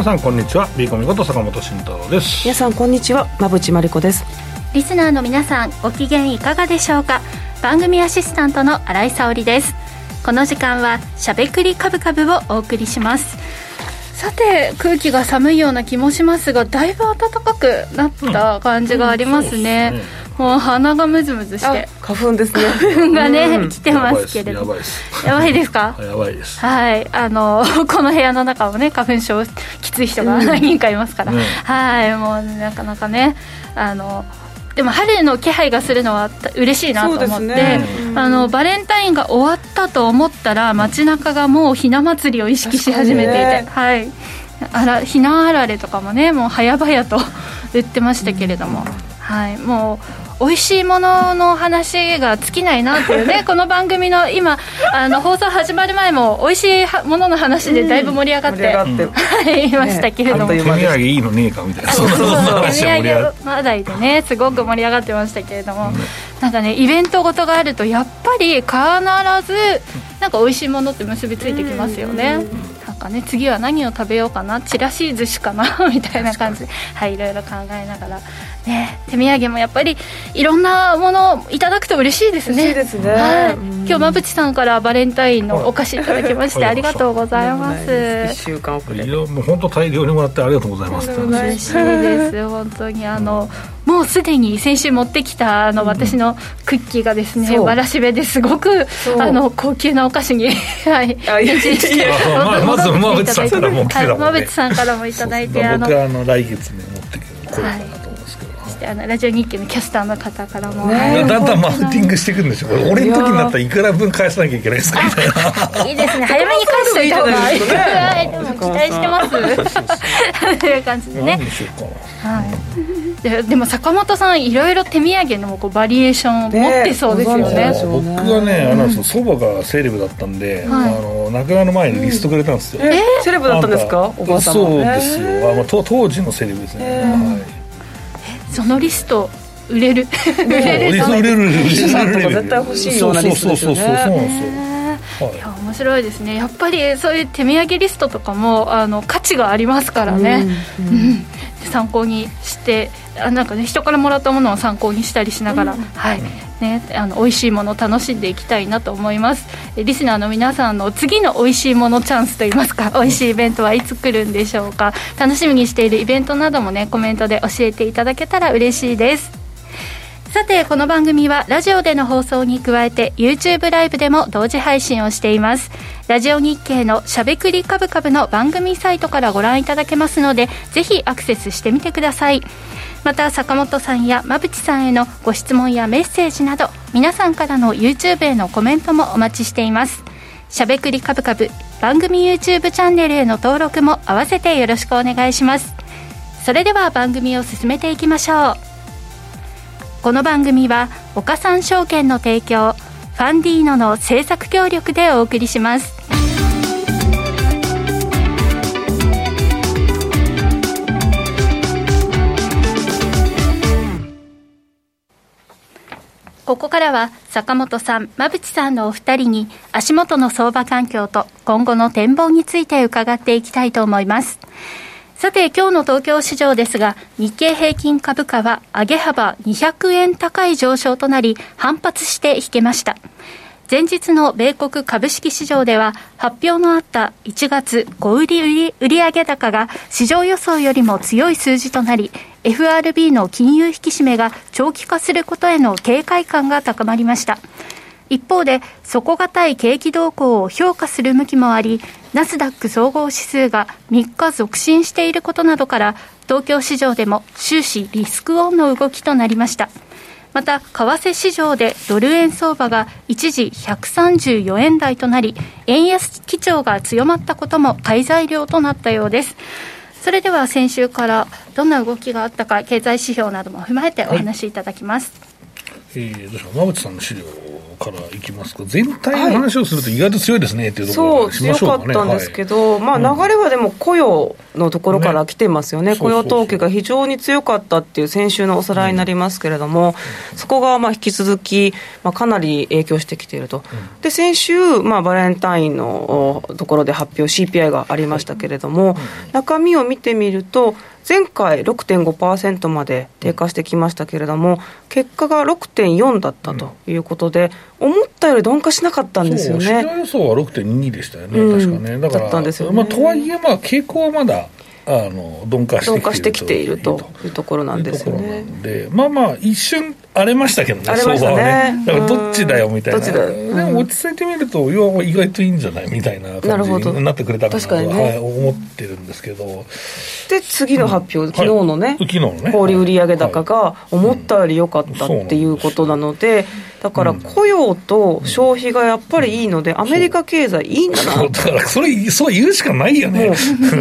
皆さんこんにちは。ビーコミこと坂本慎太郎です。皆さんこんにちは。馬淵真理子です。リスナーの皆さんご機嫌いかがでしょうか？番組アシスタントの新井沙織です。この時間はしゃべくりカブカブをお送りします。さて空気が寒いような気もしますがだいぶ暖かくなった感じがありますね。うんうんもう鼻がムズムズして。花粉ですね。花粉がね、うん、来てますけれど。やばいです。やばいですか？やばいです。はい。あの この部屋の中もね花粉症きつい人が何人かいますから、うん、はい。もうなかなかねあのでも春の気配がするのは嬉しいなと思って、ね。うん、あのバレンタインが終わったと思ったら街中がもうひな祭りを意識し始めていて、ね、はい。あらひなあられとかもねもう早々と 売ってましたけれども、はい、もう美味しいものの話が尽きないなっていうね この番組の今あの放送始まる前も美味しいものの話でだいぶ盛り上がって、うん、いましたけれども、ね、手土産いいのねえかみたいな。そうそうそう。手土産話題でねすごく盛り上がってましたけれども、うん、なんかねイベントごとがあるとやっぱり必ずなんか美味しいものって結びついてきますよね、なんかね次は何を食べようかなちらし寿司かな みたいな感じではいいろいろ考えながらね、手土産もやっぱりいろんなものをいただくと嬉しいですね。ですね。はい、今日馬淵さんからバレンタインのお菓子いただきましてありがとうございます。一週間遅れ。もう本当大量にもらってありがとうございます。嬉しいです。本当にあの、もうすでに先週持ってきたあの私のクッキーがですね、わらしべですごくあの高級なお菓子に はい。変身してまず馬淵さんからも来てたもんね。馬淵さんからもいただいてあの僕はあの来月ね持ってくる。はいしてあのラジオ日経のキャスターの方からも、ね、だんだんマウンティングしていくんですよ。俺の時になったらいくら分返さなきゃいけないですかみたいないいですね早めに返しといた方がいいでも期待してます。という感じ でねはい。ででも坂本さんいろいろ手土産のこうバリエーションを持ってそうですよね。僕はねあの祖母がセレブだったんで、あの亡くなる前にリストくれたんですよ、えセレブだったんですか？おばさんそうですよ、あまあ、当時のセレブですね、はいそのリスト売れる。売れる。売れる。売れる。絶対欲しいようなリストですよね。そうそうそうそうなんですよいや面白いですねやっぱりそういう手土産リストとかもあの価値がありますからね、うん、うん、参考にしてあなんかね人からもらったものを参考にしたりしながら、うん、はいね、あの美味しいものを楽しんでいきたいなと思います。リスナーの皆さんの次の美味しいものチャンスといいますか美味しいイベントはいつ来るんでしょうか。楽しみにしているイベントなどもねコメントで教えていただけたら嬉しいです。さてこの番組はラジオでの放送に加えて YouTube ライブでも同時配信をしています。ラジオ日経のしゃべくりカブカブの番組サイトからご覧いただけますのでぜひアクセスしてみてくださいまた坂本さんや馬淵さんへのご質問やメッセージなど皆さんからの YouTube へのコメントもお待ちしています。しゃべくりカブカブ番組 YouTube チャンネルへの登録も合わせてよろしくお願いします。それでは番組を進めていきましょう。この番組は岡三証券の提供ファンディーノの制作協力でお送りします。ここからは坂本さん、馬淵さんのお二人に足元の相場環境と今後の展望について伺っていきたいと思います。さて、今日の東京市場ですが、日経平均株価は上げ幅200円高い上昇となり、反発して引けました。前日の米国株式市場では発表のあった1月小売売上高が市場予想よりも強い数字となり FRB の金融引き締めが長期化することへの警戒感が高まりました。一方で底堅い景気動向を評価する向きもありナスダック総合指数が3日続伸していることなどから東京市場でも終始リスクオンの動きとなりました。また為替市場でドル円相場が一時134円台となり円安基調が強まったことも買い材料となったようです。それでは先週からどんな動きがあったか経済指標なども踏まえてお話しいただきます、はい、えー、どうしよう馬渕さんの資料からいきますか、全体の話をすると、意外と強いですねっていうところからしましょうか、ね、そう強かったんですけど、はい、まあ、流れはでも雇用のところから来てますよね、ね。雇用統計が非常に強かったっていう、先週のおさらいになりますけれども、うん、そこがまあ引き続き、まあ、かなり影響してきていると、うん、で先週、まあ、バレンタインのところで発表、CPI がありましたけれども、中身を見てみると、前回6.5%まで低下してきましたけれども、結果が6.4だったということで、思ったより鈍化しなかったんですよね。市場予想は6.2でしたよね、うん、確かね。だから、だったんですよね、まあ、とはいえ、まあ、傾向はまだあの鈍化してきていると。いうところなんですよね。で。まあまあ一瞬荒れましたけどね、相場はね。だからどっちだよみたいな。でも落ち着いてみると、要は意外といいんじゃないみたいな感じになってくれたかなと、はい、思ってるんですけど。で、次の発表、昨日のね、昨日のね。小売売上高が思ったより良かったっていうことなので、だから雇用と消費がやっぱりいいので、アメリカ経済いいんだな。だからそれ、そう言うしかないよね。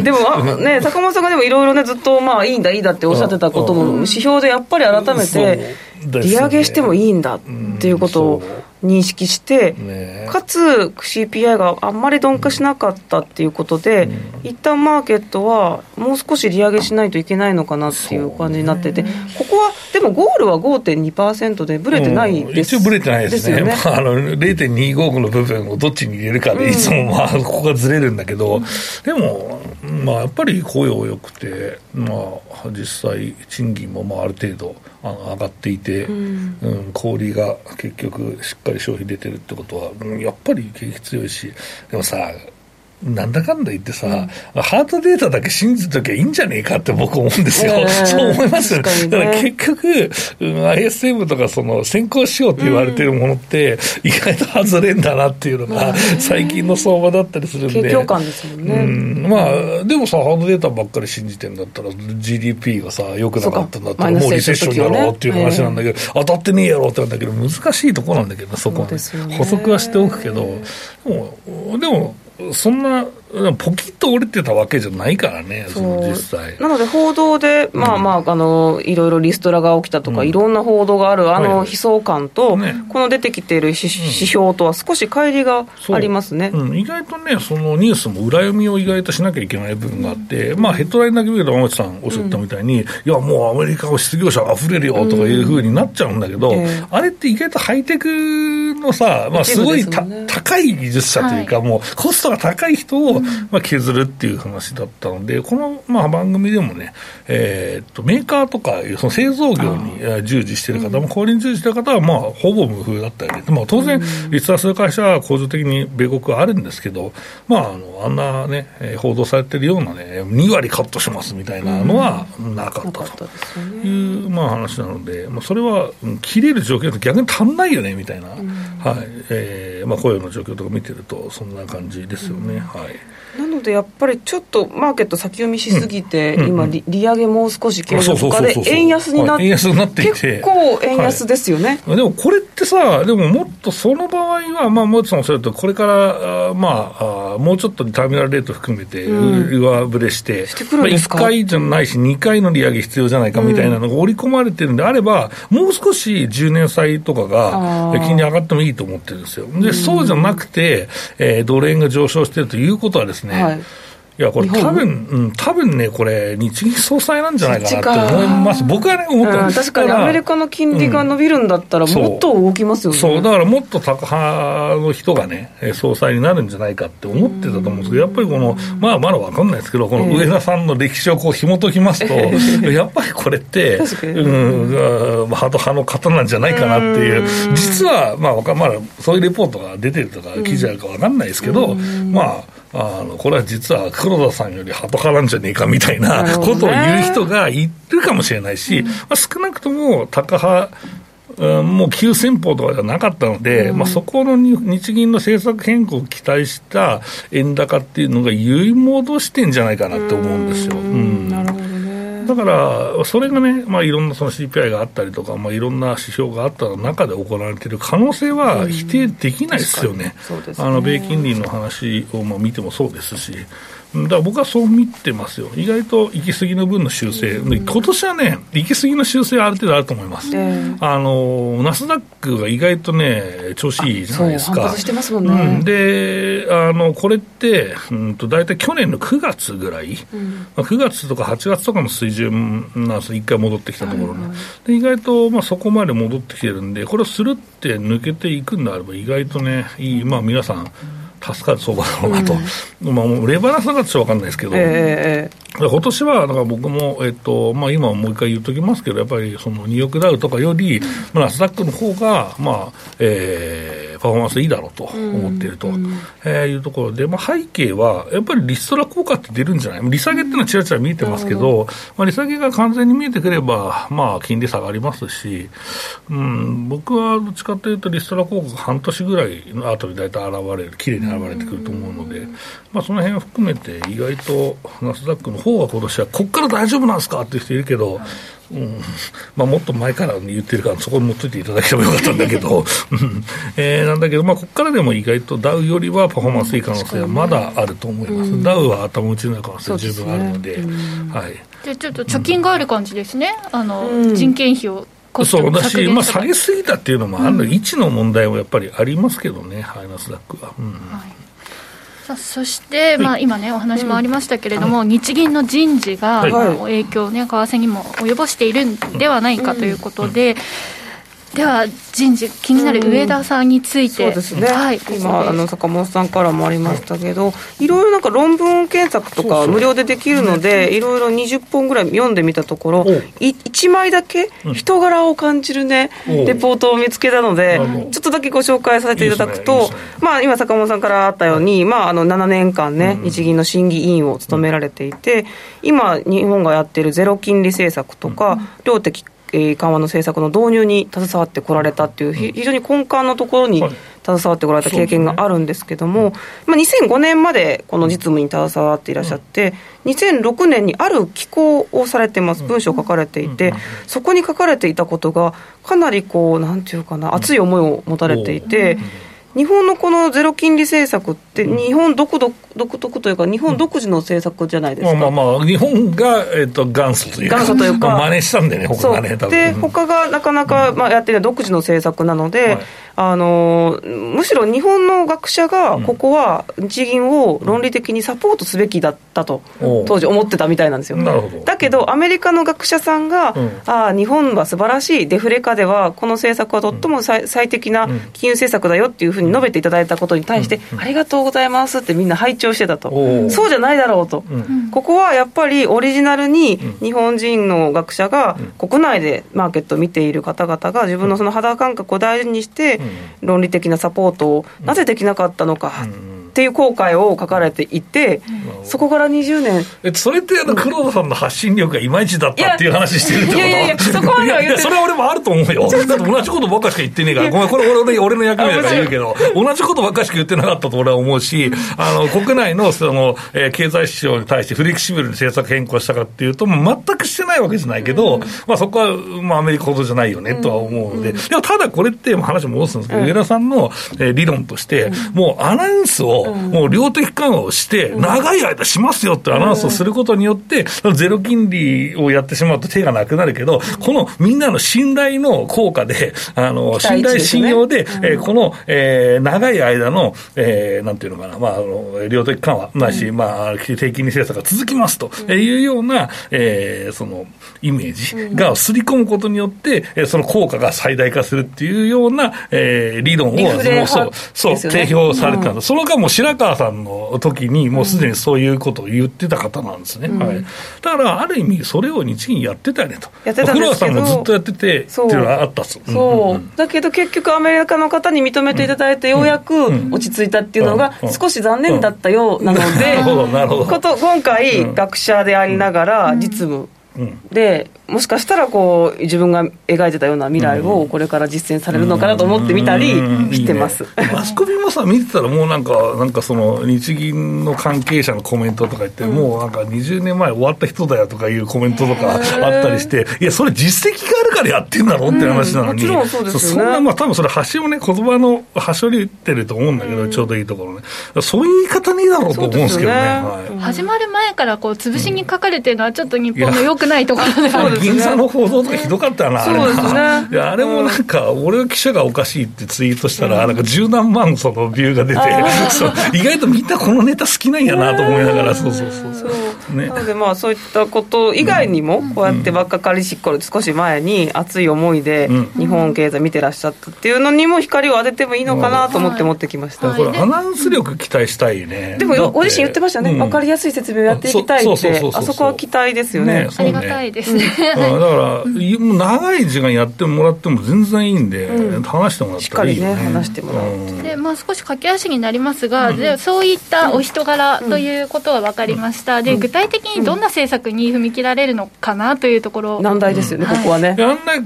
でも、あね、坂本さんがでもいろいろね、ずっとまあいいんだ、いいんだっておっしゃってたことも、指標でやっぱり改めて、利上げしてもいいんだっていうことを認識して、ね、かつ CPI があんまり鈍化しなかったっていうことで、うん、一旦マーケットはもう少し利上げしないといけないのかなっていう感じになってて、ここはでもゴールは5.2%でぶれてないです、うん、一応ぶれてないですね、すね。まあ、あの0.25の部分をどっちに入れるかで、いつもまあここがずれるんだけど、うん、でも、まあ、やっぱり雇用良くて、まあ、実際、賃金もまあある程度上がっていて、うん、うん、小売が結局しっかり消費出てるってことは、うん、やっぱり景気強いしでもさなんだかんだ言ってさ、うん、ハートデータだけ信じときゃいいんじゃねえかって僕思うんですよ。えー、そう思いますよ、ね。だから結局、うん、ISM とかその先行しようって言われてるものって、意外と外れんだなっていうのが、最近の相場だったりするんで。景況感ですもんね。うん、まあ、でもさ、ハードデータばっかり信じてんだったら、GDP がさ、良くなかったんだったら、もうリセッションやろうっていう話なんだけど、当たってねえやろうってなんだけど、難しいところなんだけど、そこは、ね、補足はしておくけど、でも、でもそんなポキッと折れてたわけじゃないからね、その実際。なので、報道で、まあまあ、あの、いろいろリストラが起きたとか、いろんな報道がある、あの悲壮感と、この出てきている指標とは少し乖離がありますね、意外とね、そのニュースも裏読みを意外としなきゃいけない部分があって、まあ、ヘッドラインだけ見ると、山内さんおっしゃったみたいに、いや、もうアメリカは失業者あふれるよとかいうふうになっちゃうんだけど、あれって意外とハイテクのさ、まあ、すごい高い技術者というか、もうコストが高い人を、まあ、削るるっていう話だったので、この、まあ、番組でもね、えー、っとメーカーとかその製造業に従事している方も、小売に従事している方は、まあ、ほぼ無風だったりで、まあ、当然、立話する会社は構造的に米国はあるんですけど、まあ、あのあんなね、報道されてるようなね、2割カットしますみたいなのはなかったと。いう、まあ、話なので、まあ、それは切れる状況って逆に足んないよねみたいな、はい。えーまあ、雇用の状況とか見てると、そんな感じですよね。はいなのでやっぱりちょっとマーケット先読みしすぎて、うん、今利、利上げもう少し継続とかで、円安になって、結構円安ですよね、はい、でもこれってさ、でももっとその場合は、まあ、もちろんそれと、これから、まあ、もうちょっとターミナルレート含めて、上振れして、うん、まあ、1回じゃないし、2回の利上げ必要じゃないかみたいなのが織り込まれてるんであれば、もう少し10年債とかが金利上がってもいいと思ってるんですよ。で、そうじゃなくて、えー、ドル円が上昇してるということはですね、はい。いや、これ多分、うん、多分ね、これ、日銀総裁なんじゃないかなって思います。僕はね、思ってます。確かにアメリカの金利が伸びるんだったら、もっと動きますよね、そう。だからもっと高派の人がね、総裁になるんじゃないかって思ってたと思うんですけど、やっぱりこの、まあ、まだわかんないですけど、この上田さんの歴史をこう紐解きますと、やっぱりこれって、うん、ハト派の方なんじゃないかなっていう、実は、まあ、まだそういうレポートが出てるとか、記事あるかわかんないですけど、まあ、あのこれは実は黒田さんよりハト派なんじゃねえかみたいなことを言う人がいるかもしれないし、まあ、少なくともタカ派、うん、もう急先鋒とかじゃなかったので、うん、まあ、そこの日銀の政策変更を期待した円高っていうのが揺り戻してんじゃないかなって思うんですよ。うん、なるほどだから、それがね、まあ、いろんなその CPI があったりとか、まあ、いろんな指標があった中で行われている可能性は否定できないですよね、あの米金利の話をまあ見てもそうですし、だから僕はそう見てますよ、意外と行き過ぎの分の修正、うん、今年はね、行き過ぎの修正はある程度あると思います、あのナスダックが意外とね、調子いいじゃないですか。であの、これって、うんと、大体去年の9月ぐらい、うん、まあ、9月とか8月とかの水準なんです、一回戻ってきたところね、で意外と、まあ、そこまで戻ってきてるんで、これをするって抜けていくんであれば、意外とね、いい、まあ、皆さん、助かる相場だろうなと、うん、まあ、レバーなさがちょっと分かんないですけど、えー、今年はだから僕も、えっとまあ、今もう一回言っときますけど、やっぱりそのニューヨークダウとかより、まあ、ナスダックの方がまあえー、パフォーマンスいいだろうと思っていると、うん、えー、いうところで、まあ、背景はやっぱりリストラ効果って出るんじゃない？利下げっていうのはちらちら見えてますけど、まあ、利下げが完全に見えてくれば、まあ、金利差がありますし、うん、僕はどっちかというと、リストラ効果が半年ぐらいの後に大体現れる、きれいに現れてくると思うので、まあ、その辺を含めて、意外とナスダックの方は今年は、ここから大丈夫なんですかっていう人いるけど、うんまあ、もっと前から言ってるから、そこに持っといていただければよかったんだけど、えー、なんだけど、まあ、ここからでも意外とダウよりはパフォーマンスいい可能性はまだあると思います、うん、ダウは頭打ちになる可能性十分あるので、でね。うん、はい、でちょっと貯金がある感じですね、あの人件費を。そうだし、まあ、下げすぎたっていうのもある、位置の問題もやっぱりありますけどね、ハイナスダックは。うん。はいさあそして、まあ、今ね、お話もありましたけれども、うん、日銀の人事が、はい、影響ね、為替にも及ぼしているんではないかということで、では人事気になる上田さんについて、うん、そうですね、はい、今あの坂本さんからもありましたけど、いろいろなんか論文検索とか無料でできるのでいろいろ20本ぐらい読んでみたところ1枚だけ人柄を感じるね、レポートを見つけたのでちょっとだけご紹介させていただくと、まあ、今坂本さんからあったように、まあ、あの7年間ね、日銀の審議委員を務められていて今日本がやっているゼロ金利政策とか、量的緩和の政策の導入に携わってこられたっていう、非常に根幹のところに携わってこられた経験があるんですけども、まあ、2005年までこの実務に携わっていらっしゃって、2006年にある寄稿をされてます、文章を書かれていて、そこに書かれていたことが、かなりこう、なんていうかな、熱い思いを持たれていて、日本のこのゼロ金利政策って、日本独独独特というか、日本独自の政策じゃないですか、まあまあまあ、日本が、えーと、元祖というか、元祖というか、真似したんでね、他がね、で、他がなかなか、まあ、やってる独自の政策なので、はいあのむしろ日本の学者がここは日銀を論理的にサポートすべきだったと当時思ってたみたいなんですよ。だけどアメリカの学者さんが、うん、ああ日本は素晴らしいデフレ下ではこの政策はとっても最,、最適な金融政策だよっていうふうに述べていただいたことに対して、ありがとうございますってみんな拝聴してたと。そうじゃないだろうと、ここはやっぱりオリジナルに日本人の学者が国内でマーケットを見ている方々が自分のその肌感覚を大事にして論理的なサポートをなぜできなかったのか。っていう後悔を書かれていて、そこから20年。えそれってあの黒田さんの発信力がいまいちだったっていう話してるってこと？いやいやいや、そこは言ってそれは俺もあると思うよ。だって。同じことばっかしか言ってねえから、ごめん、これ俺俺の役目だから言うけど、同じことばっかしか言ってなかったと俺は思うし、あの 国内のその、えー、経済指標に対してフレキシブルに政策変更したかっていうと、全くしてないわけじゃないけど、まあそこは、まあアメリカほどじゃないよねとは思うので、でもただこれって話戻すんですけど、上田さんの、えー、理論として、もうアナウンスを、もう量的緩和をして、長い間しますよってアナウンスをすることによって、ゼロ金利をやってしまうと手がなくなるけど、このみんなの信頼の効果で、あの、信頼信用で、えこの、えー、長い間の、えー、なんていうのかな、まあ、あの、量的緩和、ないし、まあ、低金利政策が続きますというような、えー、その、イメージがすり込むことによって、えその効果が最大化するっていうような、えー、理論を、そう、そう、提供されてたんです。その間も白川さんの時に、もうすでにそういうことを言ってた方なんですね。うん、はい。だから、ある意味、それを日銀やってたよねと。やってたんですけど。さんもずっとやってて、っていうのはあったっす。そう。だけど結局、アメリカの方に認めていただいて、ようやく落ち着いたっていうのが、少し残念だったようなので。こと、今回、学者でありながら、実務、で、もしかしたらこう自分が描いてたような未来をこれから実践されるのかなと思ってみたりしてます、いいね、マスコミもさ、見てたら、もうなんか、なんかその日銀の関係者のコメントとか言って、うん、もうなんか20年前終わった人だよとかいうコメントとかあったりして、いや、それ実績があるからやってんだろって話なのに、うん、もちろんそうですよ、ね、そんな、まあ多分それ、端をね、言葉の端折ってると思うんだけど、ちょうどいいところね、そういう言い方ねえだろうと思うんですけどね。ね。はい、始まる前からこう潰しにかかるっていうのは、ちょっと日本のよくないところである、銀座の報道とかひどかったな、そうですね。いや、あれもなんか、俺は記者がおかしいってツイートしたら、なんか十何万そのビューが出て、意外とみんなこのネタ好きなんやなと思いながら、そうそうそう。そう。ね、なのでまあそういったこと以外にも、こうやって若かりし頃少し前に熱い思いで日本経済見てらっしゃったっていうのにも光を当ててもいいのかなと思って持ってきました。これアナウンス力期待したいね。でもご自身言ってましたね。わかりやすい説明をやっていきたいって、あそこは期待ですよね。ありがたいですね。だから、長い時間やってもらっても全然いいんで、話してもらったらいいよね。しっかりね、話してもらう。で、まあ少し駆け足になりますが、でそういったお人柄ということは分かりました。で、具体的にどんな政策に踏み切られるのかなというところ。難題ですよね、ここはね。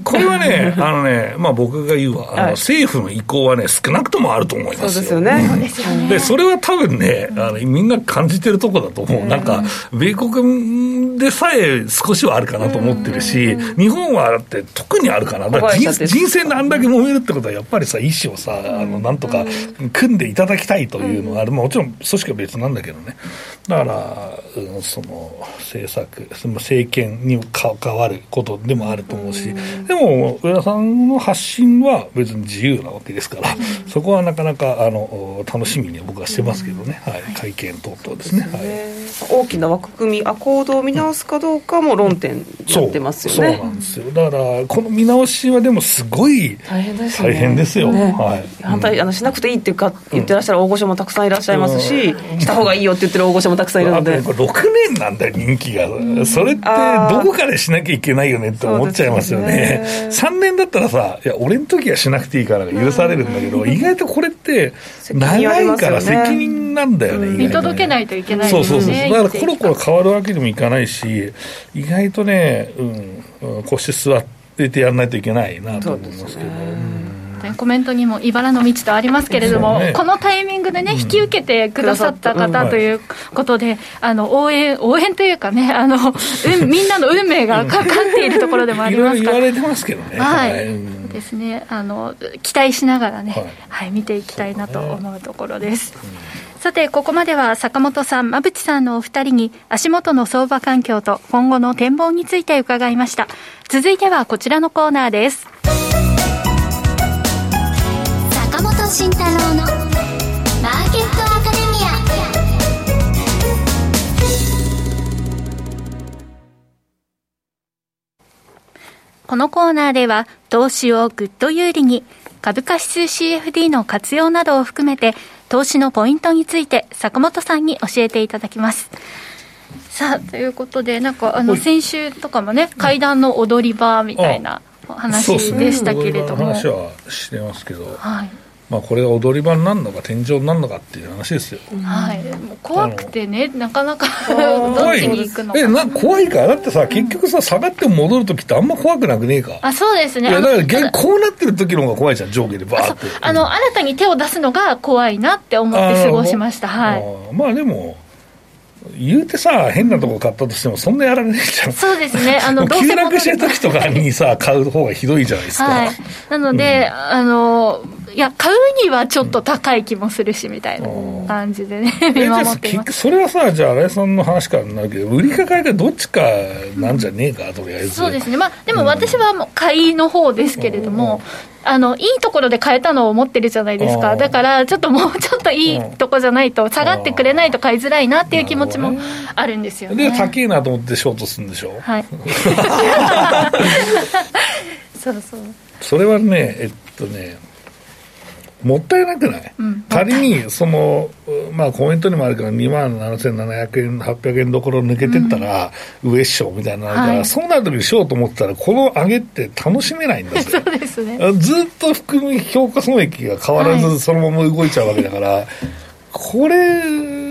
これはね、あのね、まあ僕が言うは、政府の意向はね、少なくともあると思いますよ。そうですよね。で、それは多分ね、あのみんな感じてるとこだと思う。なんか、米国でさえ少しはあるかなと思ってるし、日本はだって特にあるかな。だから人人生であんだけ揉めるってことは、やっぱりさ、意思をさ、あの、なんとか組んでいただきたいというのがある。もちろん組織は別なんだけどね。だから、うん、その、政策、その政権に関わることでもあると思うし、でも、上田さんの発信は別に自由なわけですから、そこはなかなか、あの、楽しみに僕はしてますけどね。はい。会見等々ですね。はい、大きな枠組み、あ行動を見直すかどうかも論点になってますよね。そうなんですよ。だから、この見直しはでもすごい大変ですよ、ね、大変ですよ。ね、はい。反対、あの、しなくていいっていうか、言ってらっしゃる大御所もたくさんいらっしゃいますし、うん、した方がいいよって言ってる大御所もたくさんいるので。これ6年なんだよ、人気が。それって、どこかでしなきゃいけないよねって思っちゃいますよね。ね3年だったらさ、いや、俺の時はしなくていいから許されるんだけど、意外とこれって、長いから責任なんだよね、見届けないといけない、ね、そうそうそう。だからコロコロ変わるわけにもいかないし、意外とね、うん、腰座っててやらないといけないなと思いますけど。コメントにも茨の道とありますけれども、ね、このタイミングでね、引き受けてくださった方ということで、あの応援、応援というかね、あの みんなの運命がかかっているところでもありますから。言われてますけどね。はい、ですね。あの期待しながらね、はい、はい、見ていきたいなと思うところです。さて、ここまでは坂本さん、馬淵さんのお二人に足元の相場環境と今後の展望について伺いました。続いてはこちらのコーナーです。坂本慎太郎のマーケットアカデミア。このコーナーでは投資をぐっと有利に株価指数 CFD の活用などを含めて投資のポイントについて坂本さんに教えていただきます。さあということでなんかあの先週とかもね階段の踊り場みたいな話でしたけれども、ね、話はしてますけど、はい、まあ、これが踊り場になるのか天井になるのかっていう話ですよ、はい、もう怖くてねなかなか どっちに行くのか。えな怖いかだってさ結局さ下がって戻る時ってあんま怖くなくねえか。あそうですね。いやだからこうなってる時の方が怖いじゃん上下でバーって。あの新たに手を出すのが怖いなって思って過ごしました。はい。まあでも言うてさ、変なとこ買ったとしても、そんなやられないじゃん。そうですね。あの、どうせ。急落してる時とかにさ、買う方がひどいじゃないですか。はい。なので、うん、あの、いや、買うにはちょっと高い気もするし、みたいな感じでね、見守ってます。それはさ、じゃあ、新井さんの話からなるけど、売りか買いかどっちかなんじゃねえか、とりあえず。そうですね。まあ、でも私はもう買いの方ですけれども、あの、いいところで買えたのを持ってるじゃないですか。だから、ちょっともうちょっといいとこじゃないと、下がってくれないと買いづらいなっていう気持ちもあるんですよね。で、高いなと思ってショートするんでしょ？はい。そうそう。それはね、えっとね、もったいなくない、うん、仮にその、まあ、コメントにもあるけど2万7700円800円どころ抜けてったら、上っしょみたいなのから、はい、そうなる時にしようと思ったらこの上げって楽しめないんだ そうですね。ずっと含み評価損益が変わらずそのまま動いちゃうわけだから、はい、これ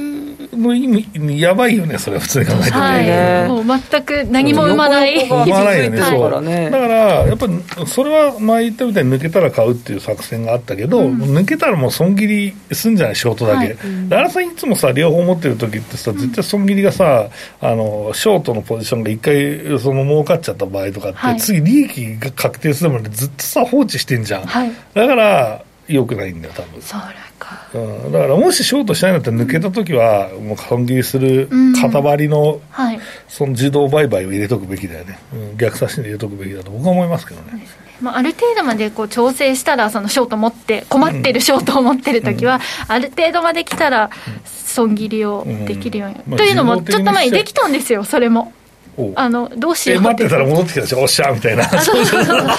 の意味、やばいよね、それは普通に考えてはい、もう全く何も生まない。生まないよね、そう。だから、やっぱり、それは前言ったみたいに抜けたら買うっていう作戦があったけど、うん、抜けたらもう損切りすんじゃない、仕事だけ。はい、荒さんいつもさ、両方持ってる時ってさ、絶対損切りがさ、あの、ショートのポジションが一回、その儲かっちゃった場合とかって、はい、次利益が確定するまでずっとさ、放置してんじゃん。はい、だから、よくないんだよ、多分。そか。うん、だからもしショートしたいんだったら抜けた時は、もう損切りする塊の、はい、その自動売買を入れとくべきだよね、うん、逆差しに入れとくべきだと僕は思いますけどね。まあ、ある程度までこう調整したら、そのショート持って、困ってるショートを持ってるときは、ある程度まで来たら、損切りをできるように、というのも、ちょっと前にできたんですよ、それも。あのどうしよう。待ってたら戻ってきたでしょ？おっしゃみたいな。そうそうそう。なん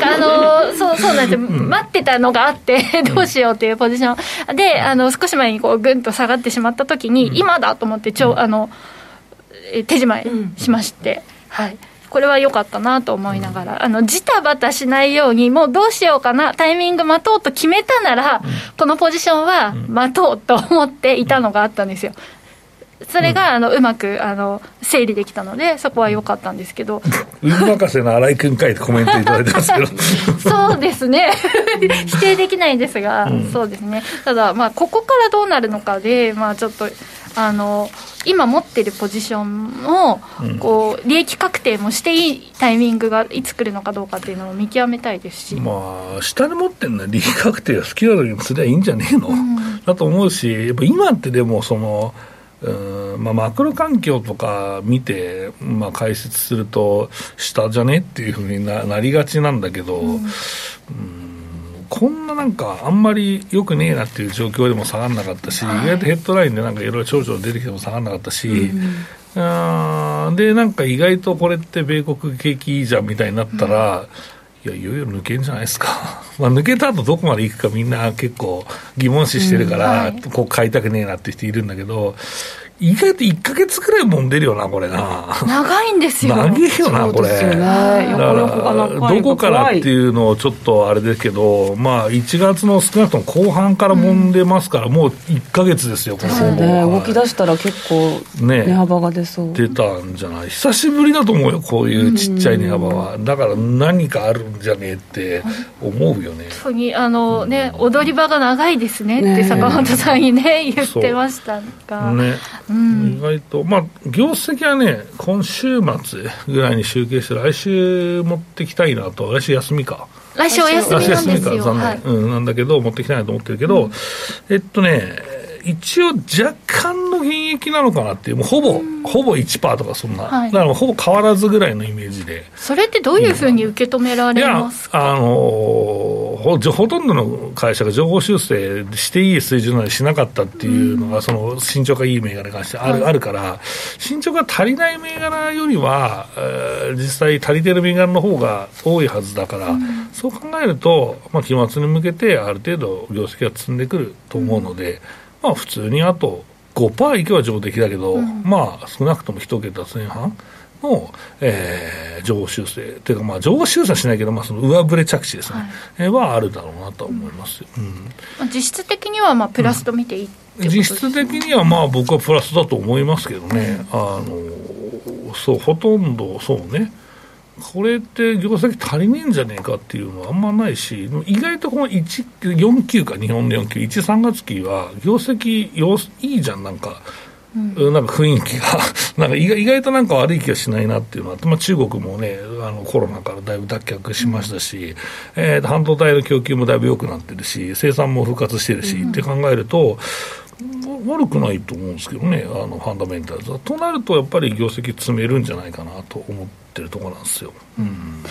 かあのそうそうなんですよ、うん、待ってたのがあってどうしようっていうポジション。であの少し前にこうぐんと下がってしまった時に、うん、今だと思ってちょあの手締まいしまして、うん、はい。これは良かったなと思いながら、あの、ジタバタしないように、もうどうしようかな、タイミング待とうと決めたなら、このポジションは待とうと思っていたのがあったんですよ。それが、あのうまくあの整理できたので、そこは良かったんですけど。運任せの新井君かいってコメントいただいてますけど。そうですね、否定できないんですが、うん、そうですね、ただ、まあ、ここからどうなるのかで、まあ、ちょっと。あの今持ってるポジションをこう利益確定もしていいタイミングがいつ来るのかどうかっていうのを見極めたいですし、まあ、下で持ってるのは利益確定が好きな時にすりゃいいんじゃねえの、うん、だと思うし、やっぱ今ってでもその、うんまあ、マクロ環境とか見て、まあ、解説すると、下じゃねっていうふうにななりがちなんだけど、うん、うんこんななんか、あんまりよくねえなっていう状況でも下がらなかったし、はい、意外とヘッドラインでなんかいろいろちょろちょろ出てきても下がらなかったし、うん、で、なんか意外とこれって米国景気いいじゃんみたいになったら、うんいや、いよいよ抜けんじゃないですか。まあ、抜けた後どこまで行くかみんな結構疑問視してるから、うんはい、こう買いたくねえなって人いるんだけど、意外と1か月くらいもんでるよな、これな。長いんですよ。長いよな、これ。ね。だからどこからっていうのをちょっとあれですけど、まあ、1月の少なくとも後半からもんでますから、うん、もう1か月ですよ、このね、動き出したら結構、値幅が出そう、ね。出たんじゃない？久しぶりだと思うよ、こういうちっちゃい値幅は。だから何かあるんじゃねえって思うよね。本当に、あのね、踊り場が長いですねって坂本さんにね、言ってましたが。ね。意外と、まあ、業績はね、今週末ぐらいに集計して、来週持ってきたいなと、来週休みか。来週お休みなんですよ。残念、はい、うん、なんだけど、持ってきたいなと思ってるけど、うん、えっとね、一応若干の減益なのかなっていう、もうほぼ、ほぼ1%とかそんな、はい、だからほぼ変わらずぐらいのイメージで。それってどういうふうに受け止められますか、あのほほとんどの会社が情報修正していい水準なりしなかったっていうのが、その進捗がいい銘柄に関してあるはい、あるから、進捗が足りない銘柄よりは、えー、実際足りてる銘柄の方が多いはずだから、うん、そう考えると、まあ、期末に向けてある程度業績が積んでくると思うので、うんまあ、普通にあと5%いけば上出来だけど、うん、まあ、少なくとも1桁前半の、えー、上修正、というか、まあ、上修正はしないけど、まあ、その上振れ着地ですね、はい、はあるだろうなと思います、うん。うん、実質的にはまあプラスと見ていい、うん、実質的にはまあ僕はプラスだと思いますけどね、あのそうほとんどそうね。これって業績足りねえんじゃねえかっていうのはあんまないし、意外とこの1、4級か、日本の4級、1、3月期は、業績よいいじゃん、なんか。うん、なんか雰囲気が。なんか意外となんか悪い気がしないなっていうのは、まあ、中国もね、あのコロナからだいぶ脱却しましたし、うん、えー、半導体の供給もだいぶ良くなってるし、生産も復活してるし、うん、って考えると、悪くないと思うんですけどね、あのファンダメンタルズは。となると、やっぱり業績詰めるんじゃないかなと思ってるところなんですよ。うん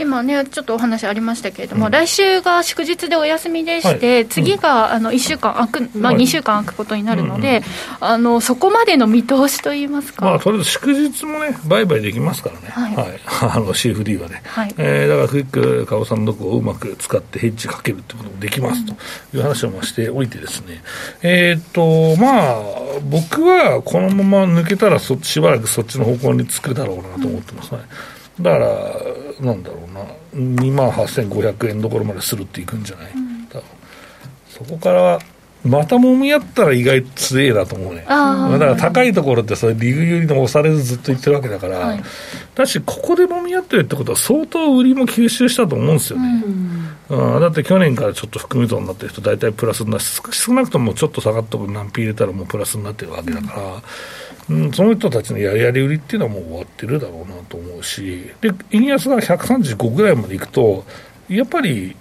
今ね、ちょっとお話ありましたけれども、うん、来週が祝日でお休みでして、はい、次が、あの1週間空く、まあ、2週間空くことになるので、はい、あのそこまでの見通しといいますか、まあ、とりあえず祝日もね、売買できますからね、はい、はい、あの CFD はね、はい。えー、だからクイック、カオさんのとこをうまく使ってヘッジかけるってこともできますと。いう話をしておいてですね、うん、えっ、と、まあ、僕はこのまま抜けたらそ、しばらくそっちの方向につくだろうなと思ってます。ね。うん、だから、なんだろうな、2万8500円どころまでするっていくんじゃない、うん、そこからまた揉み合ったら意外と強えなと思うね。だから高いところってそれリグユリで押されずずっと言ってるわけだから、はい、だし、ここで揉み合ってるってことは相当売りも吸収したと思うんですよね。うん、うん、だって去年からちょっと含み損になってる人大体プラスになって少なくともちょっと下がった分何ピ入れたらもうプラスになってるわけだから、うん、うん、その人たちのやりやり売りっていうのはもう終わってるだろうなと思うし、で、円安が135ぐらいまでいくと、やっぱり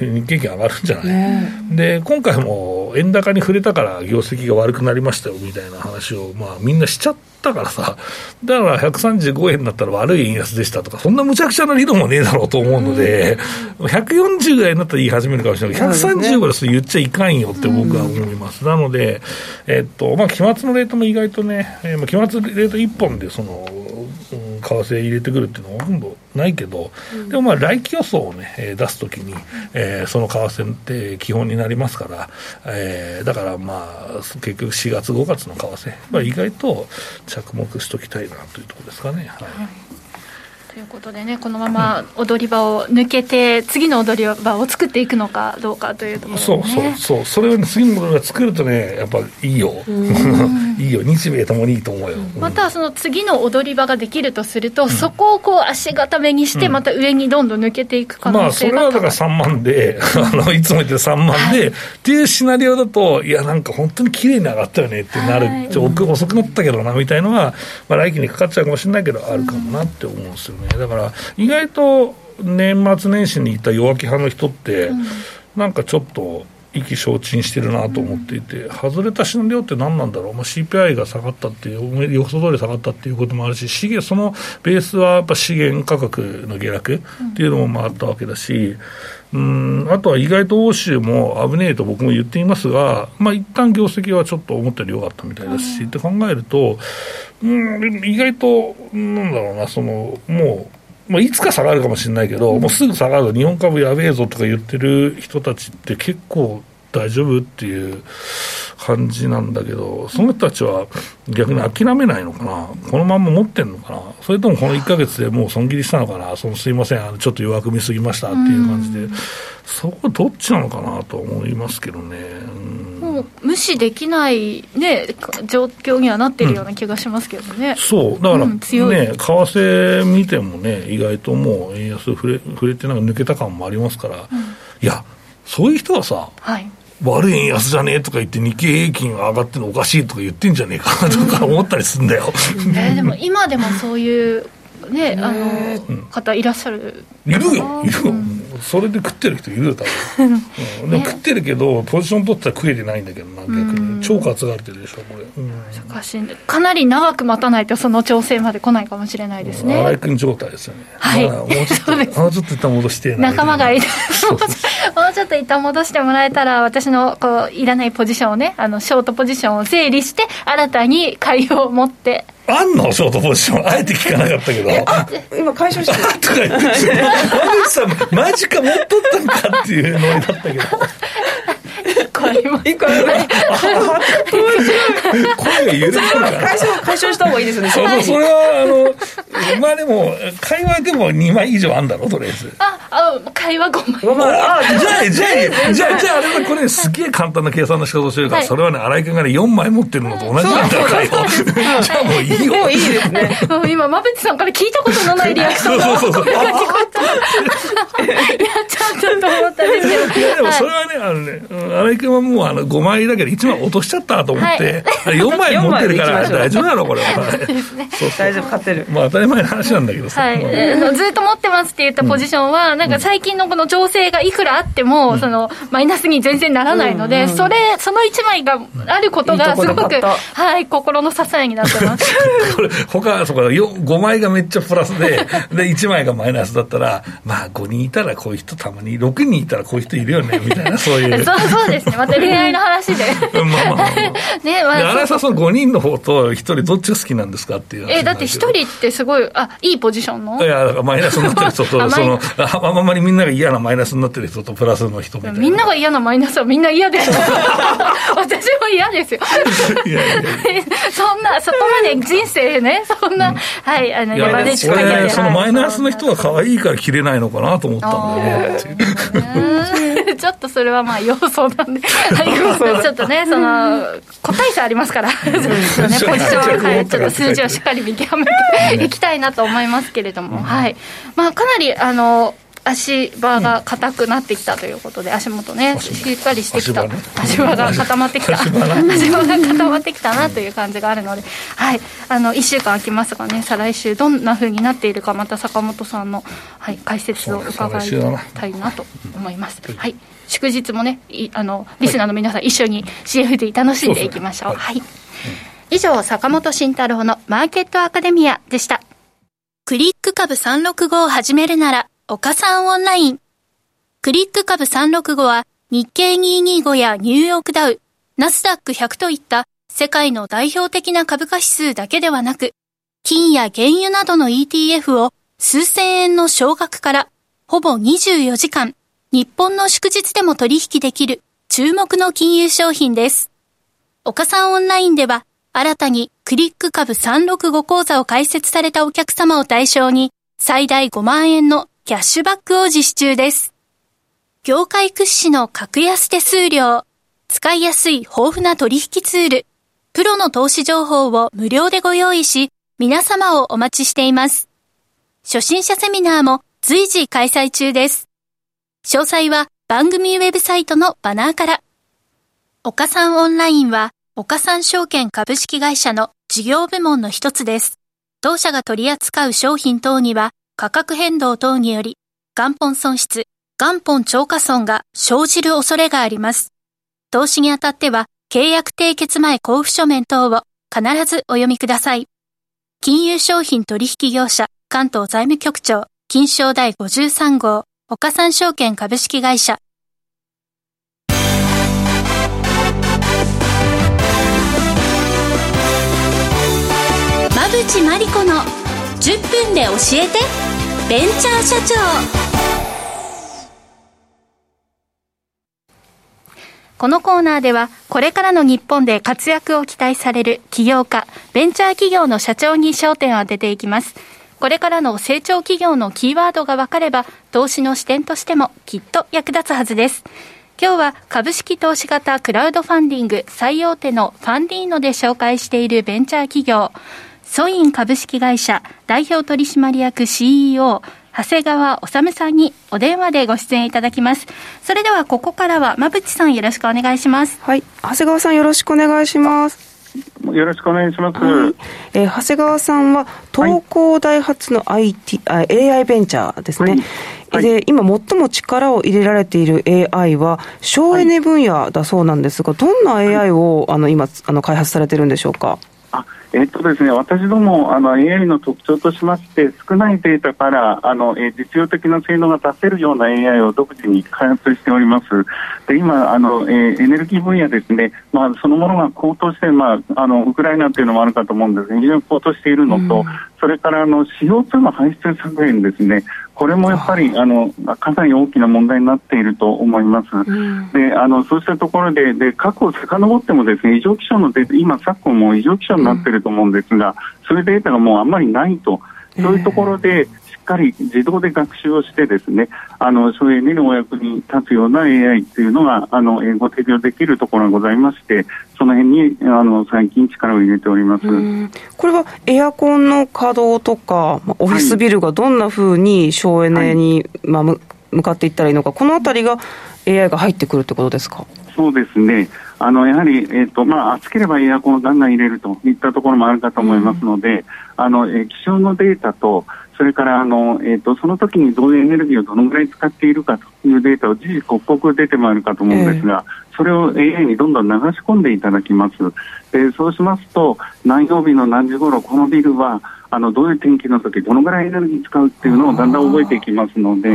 日経平均上がるんじゃない、ね、で今回も円高に触れたから業績が悪くなりましたよみたいな話を、まあ、みんなしちゃったからさ、だから135円になったら悪い円安でしたとか、そんなむちゃくちゃな理論もねえだろうと思うので、うん、140ぐらいになったら言い始めるかもしれない。けど、135ですと言っちゃいかんよって僕は思います。なので、えっとまあ、期末のレートも意外とね、えー、期末レート1本でその、うん為替入れてくるっていうのはほとんどないけど、うん、でもまあ来期予想をね、えー、出すときに、えー、その為替って基本になりますから、えー、だからまあ、結局4月、5月の為替、まあ、意外と着目しときたいなというところですかね。はい、はいということでね、このまま踊り場を抜けて、次の踊り場を作っていくのかどうかというところ、ね、そうそうそう、それを、ね、次の踊り場作るとね、やっぱいいよ、いいよ、日米ともにいいと思うよ。またその次の踊り場ができるとすると、うん、そこをこう足固めにして、また上にどんどん抜けていく可能性が、まあ、それはだから3万で、あのいつも言ってる3万で、はい、っていうシナリオだと、いや、なんか本当に綺麗に上がったよねってなる、はい、ちょ遅くなったけどなみたいのは、まあ、来期にかかっちゃうかもしれないけど、あるかもなって思うんですよね。だから意外と年末年始にいた弱気派の人って、うん、なんかちょっと意気消沈してるなと思っていて、外れたシナリオって何なんだろう、まあ、CPI が下がったっていう、予想通り下がったっていうこともあるし、資源そのベースはやっぱ資源価格の下落っていうのもあったわけだし、うん、あとは意外と欧州も危ねえと僕も言っていますが、まあ一旦業績はちょっと思ったより良かったみたいですし、って考えると、うん、意外と、なんだろうな、そのもう、まあ、いつか下がるかもしれないけど、もうすぐ下がる、日本株やべえぞとか言ってる人たちって結構大丈夫っていう感じなんだけど、その人たちは逆に諦めないのかな、このまま持ってんのかな、それともこの1か月でもう損切りしたのかな、そのすいません、ちょっと弱く見すぎましたっていう感じで、そこどっちなのかなと思いますけどね。もう無視できない、ね、状況にはなってるような気がしますけどね、うん、そう。だから、ね、為替見てもね、意外ともう円安触れ、触れてなんか抜けた感もありますから、うん、いや、そういう人はさ、はい、悪い円安じゃねえとか言って、日経平均が上がってるのおかしいとか言ってんじゃねえかなとか思ったりするんだよ。えー、でも今でもそういうね、あの方いらっしゃる。いるよ。いるよ、それで食ってる人いるよ多分、うん、でも食ってるけどポジション取ったら食えてないんだけどな逆に。超担がれてるでしょこれ、うん、難しいかなり長く待たないとその調整まで来ないかもしれないですね。新井君状態ですよね。はい、まあ、もうちょっと もうちょっと一旦戻して仲間がいる。もうちょっと一旦戻してもらえたら私のこういらないポジションをねあのショートポジションを整理して新たに買いを持ってあんの？ショートポジション。あえて聞かなかったけど。今解消してる。とか言って、山口さん、マジか持っとったんかっていうノリだったけど。一個あります。声が緩むから。解消、解消した方がいいですね。そうそれは、あの、まあでも、会話でも2枚以上あんだろ、とりあえず。あ、あ会話5枚。あ、じゃあ、じゃあ、じゃあ、じゃあ、あれはこれすげえ簡単な計算の仕方をしてるから、それはね、新井君がね、4枚持ってるのと同じなんだよ、会話。じゃあもういいよ。もういいですね。今、馬淵さんから聞いたことのないリアクションが。そうそうそう。やっちゃったと思ったんですけど。いや、でもそれはね、あのね、新井君はもう、あの5枚だけど、1枚落としちゃったと思って、はい、4枚持ってるから大丈夫なの、これは。大丈夫、勝てる。まあ、当たり前の話なんだけどさ。はい、ずっと持ってますって言ったポジションは、なんか最近のこの調整がいくらあっても、そのマイナスに全然ならないので、それ、その1枚があることが、すごく、はい、心の支えになってます。これ、他、そうか、5枚がめっちゃプラスで、で、1枚がマイナスだったら、まあ、5人いたらこういう人たまに、6人いたらこういう人いるよね、みたいな、そういう。そうそうですね。また恋愛の話で。まあまあ。ね、まあ。荒井さん、その5人の方と1人、どっちが好きなんですかっていう。え、だって1人ってすごい、あ、いいポジションの？いや、マイナスになってる人と、その、ああんまりみんなが嫌なマイナスになってる人と、プラスの人みたいな。みんなが嫌なマイナスはみんな嫌です私も嫌ですよ。いやいやそんな、そこまで人生ね、そんんな、はい、あの、山根近いそのマイナスの人が可愛いから切れないのかなと思ったんだよね。ちょっとそれはまあ要素なんで、ちょっとね、その、個体差ありますから、ポジション、はい、ちょっと数字をしっかり見極めていきたいなと思いますけれども、はい。まあ、かなり、あの、足場が硬くなってきたということで、足元ね、しっかりしてきた、足場が固まってきた、足場が。固まってきたなという感じがあるので、はい、あの1週間空きますがね、再来週、どんなふうになっているか、また坂本さんの、はい、解説を伺いたいなと思います。はい、祝日もね、あのリスナーの皆さん、一緒に CFD 楽しんでいきましょう。はい、以上、坂本慎太郎のマーケットアカデミアでした。クリック株365を始めるなら、岡さんオンライン。クリック株365は日経225やニューヨークダウ、ナスダック100といった世界の代表的な株価指数だけではなく、金や原油などの ETF を数千円の少額からほぼ24時間、日本の祝日でも取引できる注目の金融商品です。岡さんオンラインでは新たにクリック株365講座を開設されたお客様を対象に最大5万円のキャッシュバックを実施中です。業界屈指の格安手数料、使いやすい豊富な取引ツール、プロの投資情報を無料でご用意し、皆様をお待ちしています。初心者セミナーも随時開催中です。詳細は番組ウェブサイトのバナーから。岡三オンラインは、岡三証券株式会社の事業部門の一つです。当社が取り扱う商品等には、価格変動等により元本損失、元本超過損が生じる恐れがあります。投資にあたっては契約締結前交付書面等を必ずお読みください。金融商品取引業者関東財務局長金賞第53号岡三証券株式会社馬淵真理子の10分で教えてベンチャー社長このコーナーではこれからの日本で活躍を期待される起業家、ベンチャー企業の社長に焦点を当てていきます。これからの成長企業のキーワードが分かれば投資の視点としてもきっと役立つはずです。今日は株式投資型クラウドファンディング最大手のファンディーノで紹介しているベンチャー企業、ソイン株式会社代表取締役 CEO 長谷川治さんにお電話でご出演いただきます。それではここからは馬淵さんよろしくお願いします。はい、長谷川さんよろしくお願いします。よろしくお願いします。はい、えー、長谷川さんは東工大発の IT、はい、AI ベンチャーですね。はい、で、今最も力を入れられている AI は省エネ分野だそうなんですが、どんな AI をあの今あの開発されてるんでしょうか？えっとですね、私どもあの AI の特徴としまして少ないデータからあの、え実用的な性能が出せるような AI を独自に開発しております。で今あの、えー、エネルギー分野ですね、まあ、そのものが高騰して、まあ、あのウクライナというのもあるかと思うんです。が非常に高騰しているのと、うん、それからあの CO2 の排出削減ですね。これもやっぱりあのかなり大きな問題になっていると思います。うん、であのそうしたところでで過去を遡ってもですね異常気象のデータ今昨今も異常気象になっていると思うんですが、うん、そういうデータがもうあんまりないと。そういうところで、っかり自動で学習をしてですねあの省エネのお役に立つような AI っていうのがあのご提供できるところがございましてその辺にあの最近力を入れております。これはエアコンの稼働とかオフィスビルがどんなふうに省エネに、はい、まあ、向かっていったらいいのかこのあたりが AI が入ってくるってことですか？そうですねあのやはり、えーとまあ、暑ければエアコンをガンガン入れるといったところもあるかと思いますので、うん、あのえ気象のデータとそれからあの、えーと、その時にどういうエネルギーをどのぐらい使っているかというデータを時々刻々出てまいるかと思うんですが、えー、それを AI にどんどん流し込んでいただきます。でそうしますと何曜日の何時頃このビルはあのどういう天気の時どのぐらいエネルギー使うっていうのをだんだん覚えていきますので。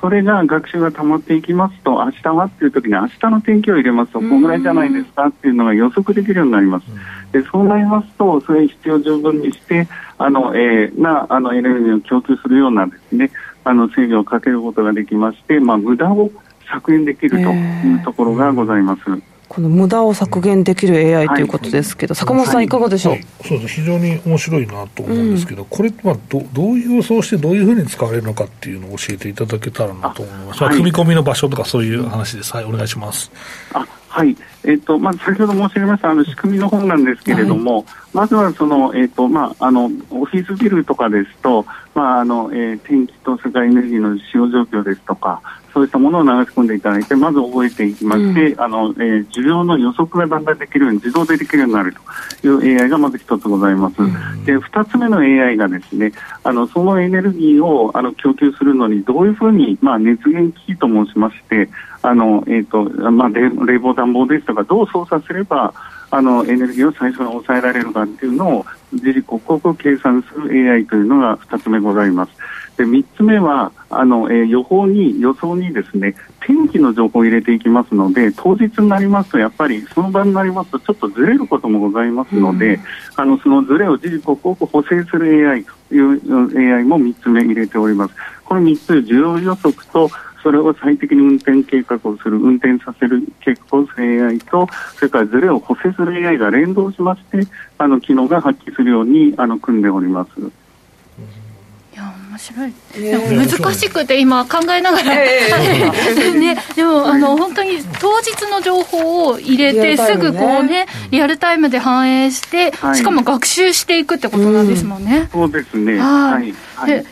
それが学習が溜まっていきますと明日はっていう時に明日の天気を入れますとこのぐらいじゃないですかっていうのが予測できるようになります。でそうなりますとそれ必要十分にしてあの、えー、なあのエネルギーを供給するようなですねあの制御をかけることができまして、まあ、無駄を削減できるというところがございます。この無駄を削減できる AI ということですけど、坂本さん、い。かがでしょう、はい、そうです非常に面白いなと思うんですけど、うん、これ、まあど、どういう予想して、どういうふうに使われるのかっていうのを教えていただけたらなと思います、はい、踏み込みの場所とか、そういう話です、はい、お願いします。あはい。えーとまず先ほど申し上げましたあの仕組みの本なんですけれども、はい、まずはその、えーとまあ、あのオフィスビルとかですと、まああのえー、天気と世界エネルギーの使用状況ですとか、そういったものを流し込んでいただいて、まず覚えていきまして、うん、あの、えー、需要の予測がだんだんできるように、自動でできるようになるという AI がまず一つございます。うん、で、二つ目の AI がですね、あの、そのエネルギーを、あの、供給するのに、どういうふうに、まあ、熱源機器と申しまして、あの、えっ、ー、と、まあ、冷房暖房ですとか、どう操作すれば、あのエネルギーを最初に抑えられるかっていうのを自力刻々計算する AI というのが2つ目ございます。で3つ目はあの、えー、予報に予想にですね天気の情報を入れていきますので当日になりますとやっぱりその場になりますとちょっとずれることもございますので、うん、あのそのずれを自力刻々補正する AI という AI も3つ目入れております。この3つ需要予測とそれを最適に運転計画をする、運転させる計画をする AI と、それからズレを補正する AI が連動しまして、あの機能が発揮するようにあの組んでおります。面白い、難しくて今考えながら、ね、でもあの本当に当日の情報を入れてすぐこうねリアルタイムで反映して、しかも学習していくってことなんですもんね。そうですね。はい、で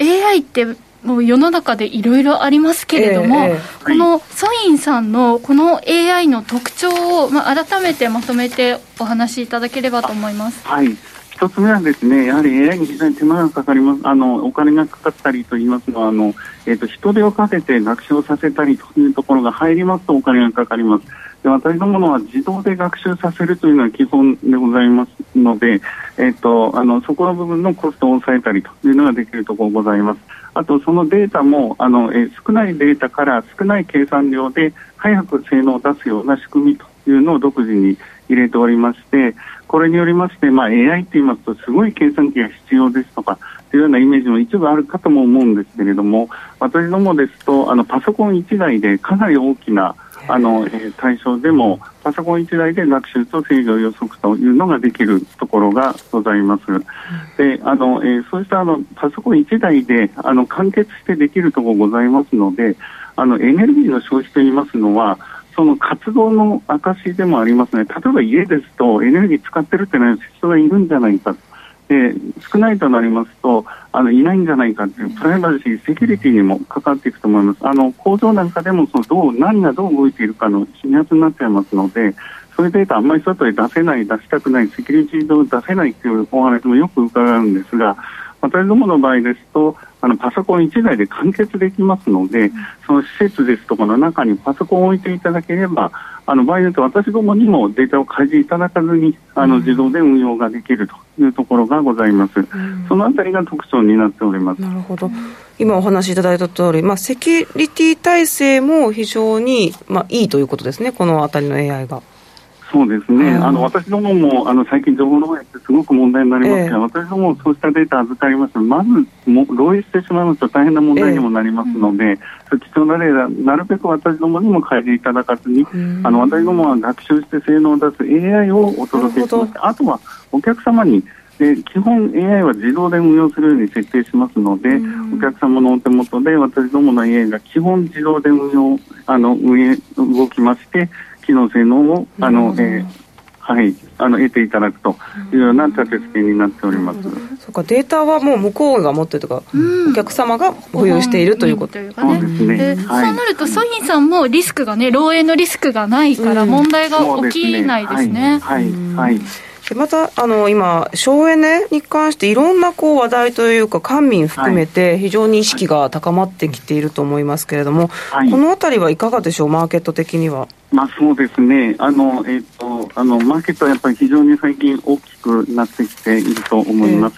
AI ってもう世の中でいろいろありますけれども、えー、このソインさんのこの AI の特徴を、まあ、改めてまとめてお話しいただければと思います。はい一つ目はですね、やはり AI に非常に手間がかかります、あのお金がかかったりと言いますのは、あのえーと、人手をかけて学習をさせたりというところが入りますとお金がかかります。で私どものは自動で学習させるというのは基本でございますので、えーと、あのそこの部分のコストを抑えたりというのができるところございます。あとそのデータもあの、え、少ないデータから少ない計算量で早く性能を出すような仕組みというのを独自に入れておりまして、これによりまして、まあ、AI といいますと、すごい計算機が必要ですとか、というようなイメージも一部あるかとも思うんですけれども、私どもですと、あのパソコン1台でかなり大きなあの、えー、対象でも、パソコン1台で学習と制御予測というのができるところがございます。で、あの、えー、そうしたあのパソコン1台であの完結してできるところございますので、あのエネルギーの消費といいますのは、その活動の証でもありますね、例えば家ですとエネルギー使ってるってない人がいるんじゃないかで少ないとなりますとあのいないんじゃないかというプライバシー、セキュリティにも関わっていくと思います。あの工場なんかでもそのどう何がどう動いているかの指圧になっちゃいますので、そういうデータあんまり外へ出せない、出したくない、セキュリティ上出せないというお話もよく伺うんですが、私どもの場合ですと、あのパソコン1台で完結できますので、その施設ですとかの中にパソコンを置いていただければ、あの場合によって私どもにもデータを開示いただかずに、あの自動で運用ができるというところがございます。うん、そのあたりが特徴になっております。なるほど。今お話しいただいた通り、まあ、セキュリティ体制も非常に、まあ、いいということですね、このあたりの AI が。そうですね、あの私どももあの最近、情報漏洩ってすごく問題になりますが、えー、私どもそうしたデータ預かります。と、まずも漏洩してしまうと大変な問題にもなりますので、えー、貴重なデータ、なるべく私どもにも開示いただかずに、あの私どもは学習して性能を出す AI をお届けします。あとはお客様にで基本 AI は自動で運用するように設定しますので、お客様のお手元で私どもの AI が基本自動で運用あの運営動きまして機能性能をあの、えー、はい、あの得ていただくというような立て付けになっております。そうかデータはもう向こうが持ってるとか、お客様が保有しているということ。ですね。ねそうなると、ソニーさんもリスクがね、漏洩のリスクがないから問題が起きないですね。はい、はい、でまたあの今、省エネに関していろんなこう話題というか、官民含めて非常に意識が高まってきていると思いますけれども、はい、このあたりはいかがでしょう、マーケット的には。まあ、そうですね、あのえーと、あのマーケットはやっぱり非常に最近大きくなってきていると思います。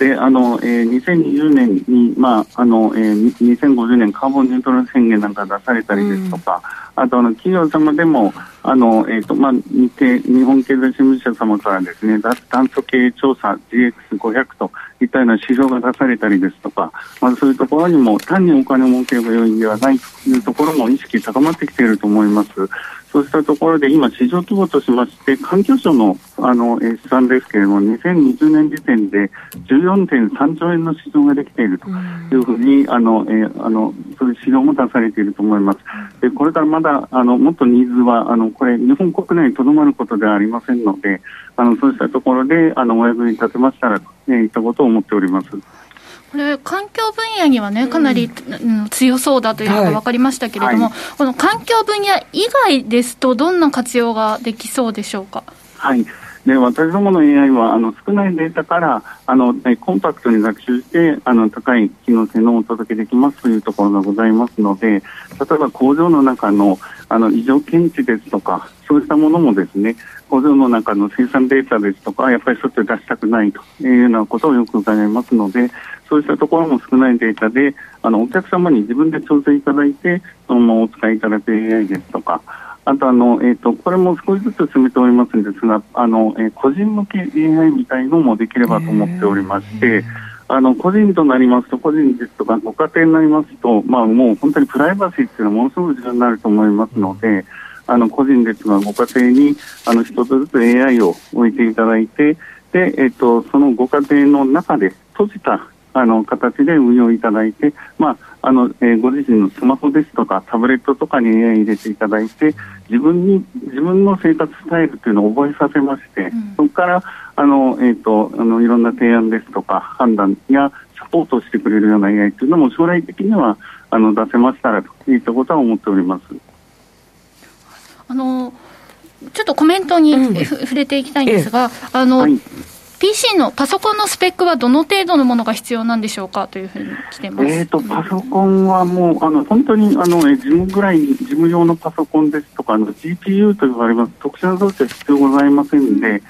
えー、で、あの、えー、2020年に、まあ、あの、えー、2050年カーボンニュートラル宣言なんか出されたりですとか、うん、あと、あの、企業様でも、あの、えっ、ー、と、まあ、日経、日本経済新聞社様からですね、脱炭素経営調査 GX500 とみたいな指標が出されたりですとか、まあ、そういうところにも単にお金を儲ける要因ではないというところも意識高まってきていると思います。そうしたところで今、市場規模としまして、環境省のあの試算ですけれども、2020年時点で14.3兆円の市場ができているというふうに、あのえー、あのそういう資料も出されていると思います。でこれからまだあのもっとニーズはあのこれ日本国内にとどまることではありませんので、あのそうしたところであのお役に立てましたらといったことを思っております。これ、環境分野にはね、かなり、うん、強そうだというのが分かりましたけれども、はい。この環境分野以外ですと、どんな活用ができそうでしょうか？はい。で私どもの AI はあの少ないデータからあのコンパクトに学習してあの高い機能性のお届けできますというところがございますので例えば工場の中のあの異常検知ですとかそうしたものもですね工場の中の生産データですとかやっぱり外で出したくないというようなことをよく伺いますのでそうしたところも少ないデータであのお客様に自分で調整いただいてそのままお使いいただく AI ですとかあとあの、えーと、これも少しずつ進めておりますんですがあの、えー、個人向け AI みたいのもできればと思っておりまして。あの個人となりますと、個人ですとかご家庭になりますと、まあ、もう本当にプライバシーっていうのはものすごく重要になると思いますので、あの個人ですがご家庭にあの一つずつ AI を置いていただいて、でえっ、ー、とそのご家庭の中で閉じたあの形で運用いただいて、まああのえー、ご自身のスマホですとかタブレットとかに AI 入れていただいて自分に自分の生活スタイルというのを覚えさせまして、うん、そこからあの、えーと、あのいろんな提案ですとか判断やサポートしてくれるような AI というのも将来的にはあの出せましたらといったことは思っております。あのちょっとコメントに、うん、触れていきたいんですが、あの、はい PC のパソコンのスペックはどの程度のものが必要なんでしょうかというふうに来てます。えっ、と、パソコンはもう、あの、本当に、あの、事務ぐらい、事務用のパソコンですとか、あの、GPU と呼ばれます特殊な装置は必要ございませんで、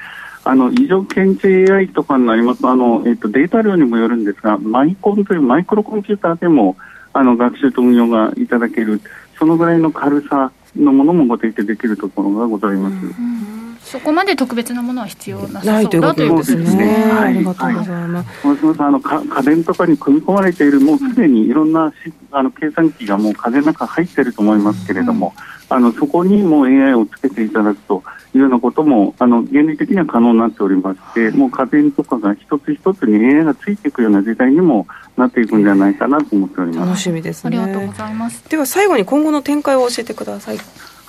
あの、異常検知 AI とかになりますと、あの、えっ、と、データ量にもよるんですが、マイコンというマイクロコンピューターでも、あの、学習と運用がいただける、そのぐらいの軽さのものもご提供できるところがございます。うんそこまで特別なものは必要なさそうだということですね。はい、ありがとうございます。はい、あの家電とかに組み込まれているもうすでにいろんなあの計算機がもう風の中入っていると思いますけれども、うん、あのそこにも AI をつけていただくというようなこともあの原理的には可能になっておりまして、もう家電とかが一つ一つに AI がついていくような時代にもなっていくんじゃないかなと思っております。楽しみですね。ありがとうございます。では最後に今後の展開を教えてください。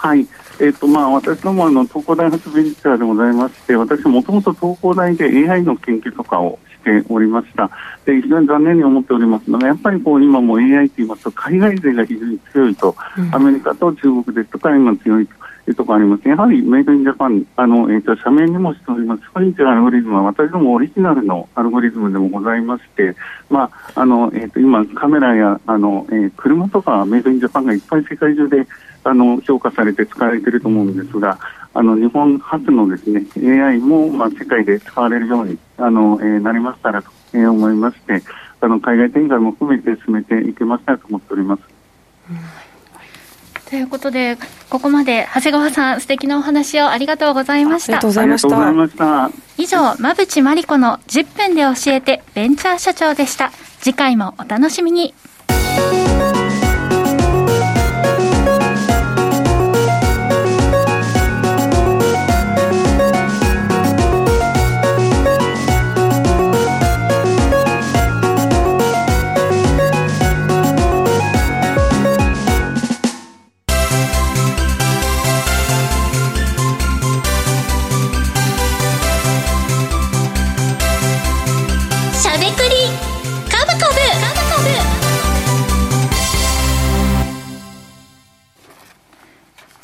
はい。えっ、ー、と、まあ、私どもあの、東工大発ベンチャーでございまして、私もともと東工大で AI の研究とかをしておりました。で、非常に残念に思っておりますのが、やっぱりこう、今も AI と言いますと、海外勢が非常に強いと、うん、アメリカと中国ですとか、今強いと。いうところあります。やはりメイドインジャパン、あの、えっ、ー、と、社名にもしております、スパリンチアルゴリズムは私どもオリジナルのアルゴリズムでもございまして、まあ、あの、えっ、ー、と、今、カメラや、あの、えー、車とかメイドインジャパンがいっぱい世界中であの評価されて使われていると思うんですが、あの日本初のですね AI もまあ世界で使われるようにあの、えー、なりましたらと、えー、思いまして、あの海外展開も含めて進めていけましたらと思っております。うんということで、ここまで長谷川さん、素敵なお話をありがとうございました。ありがとうございました。以上、馬淵真理子の10分で教えてベンチャー社長でした。次回もお楽しみに。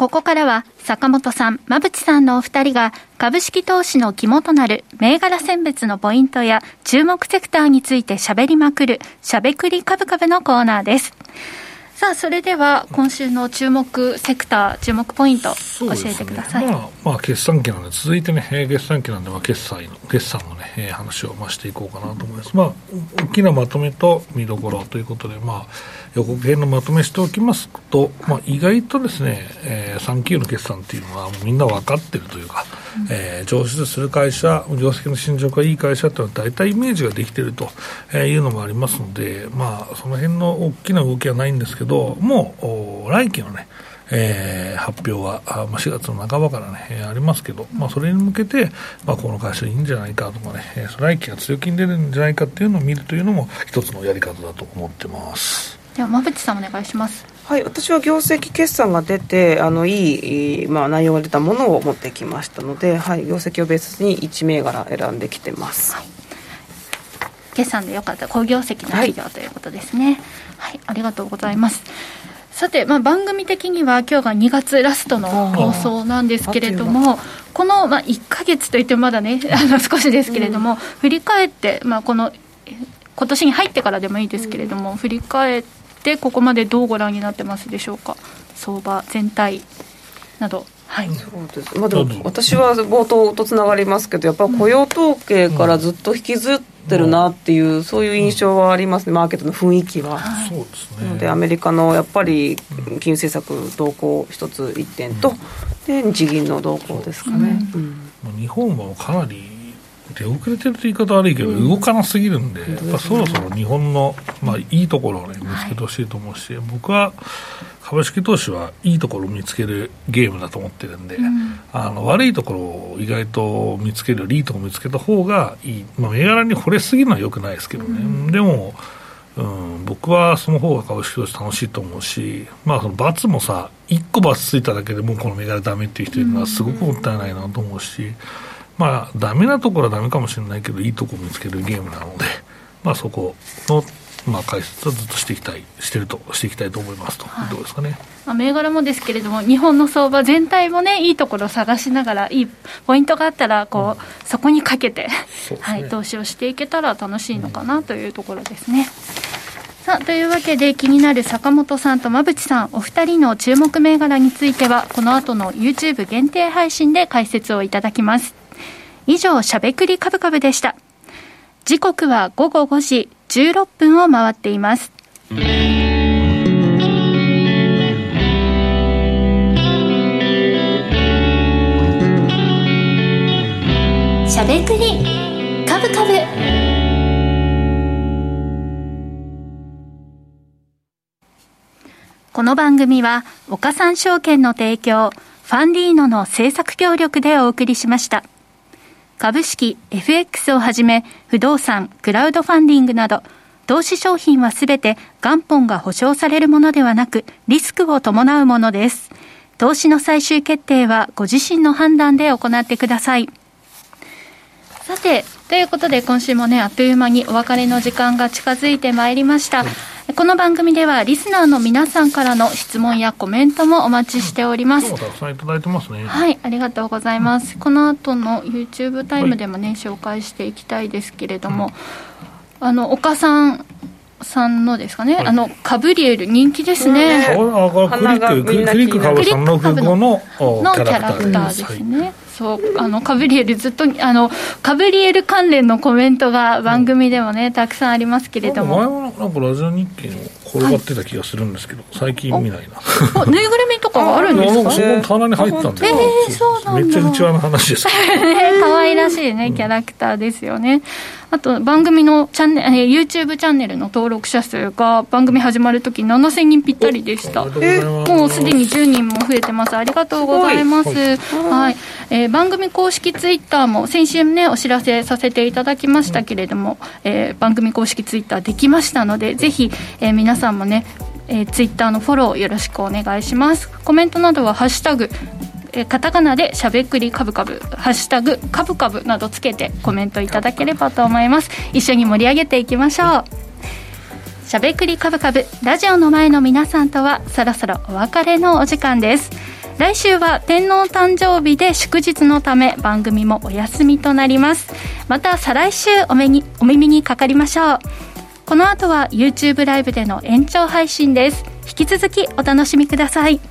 ここからは坂本さん、馬淵さんのお二人が株式投資の肝となる銘柄選別のポイントや注目セクターについて喋りまくるしゃべくり株株のコーナーです。さあそれでは今週の注目セクター注目ポイント教えてください、ね、まあ、まあ決算期なんで続いてね決算期なんでまあ決済の決算のね話をましていこうかなと思います。まあ大きなまとめと見どころということでまあ予告編のまとめしておきますと、まあ、意外とですね、えー、3級の決算っていうのはみんな分かってるというか、うん、えー、上出する会社業績の進捗がいい会社っていうのは大体イメージができてるというのもありますのでまあその辺の大きな動きはないんですけどど、もう来期のね、えー、発表はあ、まあ、4月の半ばからね、えー、ありますけど、まあ、それに向けて、まあ、この会社いいんじゃないかとかね、えー、来期が強気に出るんじゃないかっていうのを見るというのも一つのやり方だと思ってますでは馬淵さんお願いします。はい、私は業績決算が出てあのいい、まあ、内容が出たものを持ってきましたので、はい、業績をベースに1銘柄選んできてます、はい、決算でよかった好業績の企業ということですね、はい。はい、ありがとうございます。さて、まあ、番組的には今日が2月ラストの放送なんですけれども、この、まあ、1か月といってもまだね、あの少しですけれども、うん、振り返って、まあ、この今年に入ってからでもいいですけれども、うん、振り返って、ここまでどうご覧になってますでしょうか、相場全体など。はい、そうです。まあ、でも私は冒頭とつながりますけど、やっぱり雇用統計からずっと引きずってるなっていう、そういう印象はありますね、マーケットの雰囲気は。そうですね、なので、アメリカのやっぱり金融政策動向一つ一点と、で日銀の動向ですかね。日本はかなり出遅れてると言い方悪いけど、動かなすぎるんで、やっぱそろそろ日本の、まあ、いいところを、ね、見つけてほしいと思うし、僕は株式投資はいいところを見つけるゲームだと思ってるんで、うん、あの悪いところを意外と見つけるよりいいところを見つけた方がいい、まあ、銘柄に惚れすぎるのはよくないですけどね、うん、でも、うん、僕はその方が株式投資楽しいと思うし、まあ、その罰もさ、1個罰ついただけでもうこの銘柄だめっていう人いるのはすごくもったいないなと思うし、まあ、だめなところはだめかもしれないけど、いいところを見つけるゲームなので、まあ、そこのまあ、解説はずっとしていきたい、してると、していきたいと思いますと、はい、どうですかね。まあ、銘柄もですけれども、日本の相場全体もね、いいところを探しながら、いいポイントがあったら、こう、うん、そこにかけて、ね、はい、投資をしていけたら楽しいのかなというところですね。さあというわけで気になる坂本さんと馬淵さんお二人の注目銘柄についてはこの後の YouTube 限定配信で解説をいただきます以上しゃべくりカブカブでした時刻は午後5時16分を回っています。しゃべくりカブカブこの番組は岡三証券の提供ファンディーノの制作協力でお送りしました。株式、FX をはじめ、不動産、クラウドファンディングなど、投資商品はすべて元本が保証されるものではなく、リスクを伴うものです。投資の最終決定はご自身の判断で行ってください。さて、ということで今週もね、あっという間にお別れの時間が近づいてまいりました。この番組ではリスナーの皆さんからの質問やコメントもお待ちしております。たくさんいただいてますね。はい、ありがとうございます。この後の YouTube タイムでもね、はい、紹介していきたいですけれども、うん、あの岡さんさんのですかね、はい、あのカブリエル人気ですね。ねクリッククリック株三六五ののキャラクターですね。はいそうあのカブリエルずっとあのカブリエル関連のコメントが番組でもね、たくさんありますけれども。前はなんかラジオ日経の転がってた気がするんですけど、最近見ないな。あぬいぐるみとかがあるんですか？その棚に入ってたんで、えー、そうなんめっちゃ内輪の話です 可愛らしいねキャラクターですよね、あと番組のチャンネル、えー、YouTube チャンネルの登録者数が番組始まるとき7000人ぴったりでした。えー、もうすでに10人も増えてます。ありがとうございます。はい、えー、番組公式ツイッターも先週ね、お知らせさせていただきましたけれども、えー、番組公式ツイッターできましたので、ぜひ、えー、皆さんもね、えー、ツイッターのフォローよろしくお願いします。コメントなどはハッシュタグえカタカナでしゃべくりかぶかぶ、ハッシュタグかぶかぶなどつけてコメントいただければと思います。一緒に盛り上げていきましょう。しゃべくりかぶかぶ、ラジオの前の皆さんとはそろそろお別れのお時間です。来週は天皇誕生日で祝日のため番組もお休みとなります。また再来週お目にお耳にかかりましょう。この後は YouTube ライブでの延長配信です。引き続きお楽しみください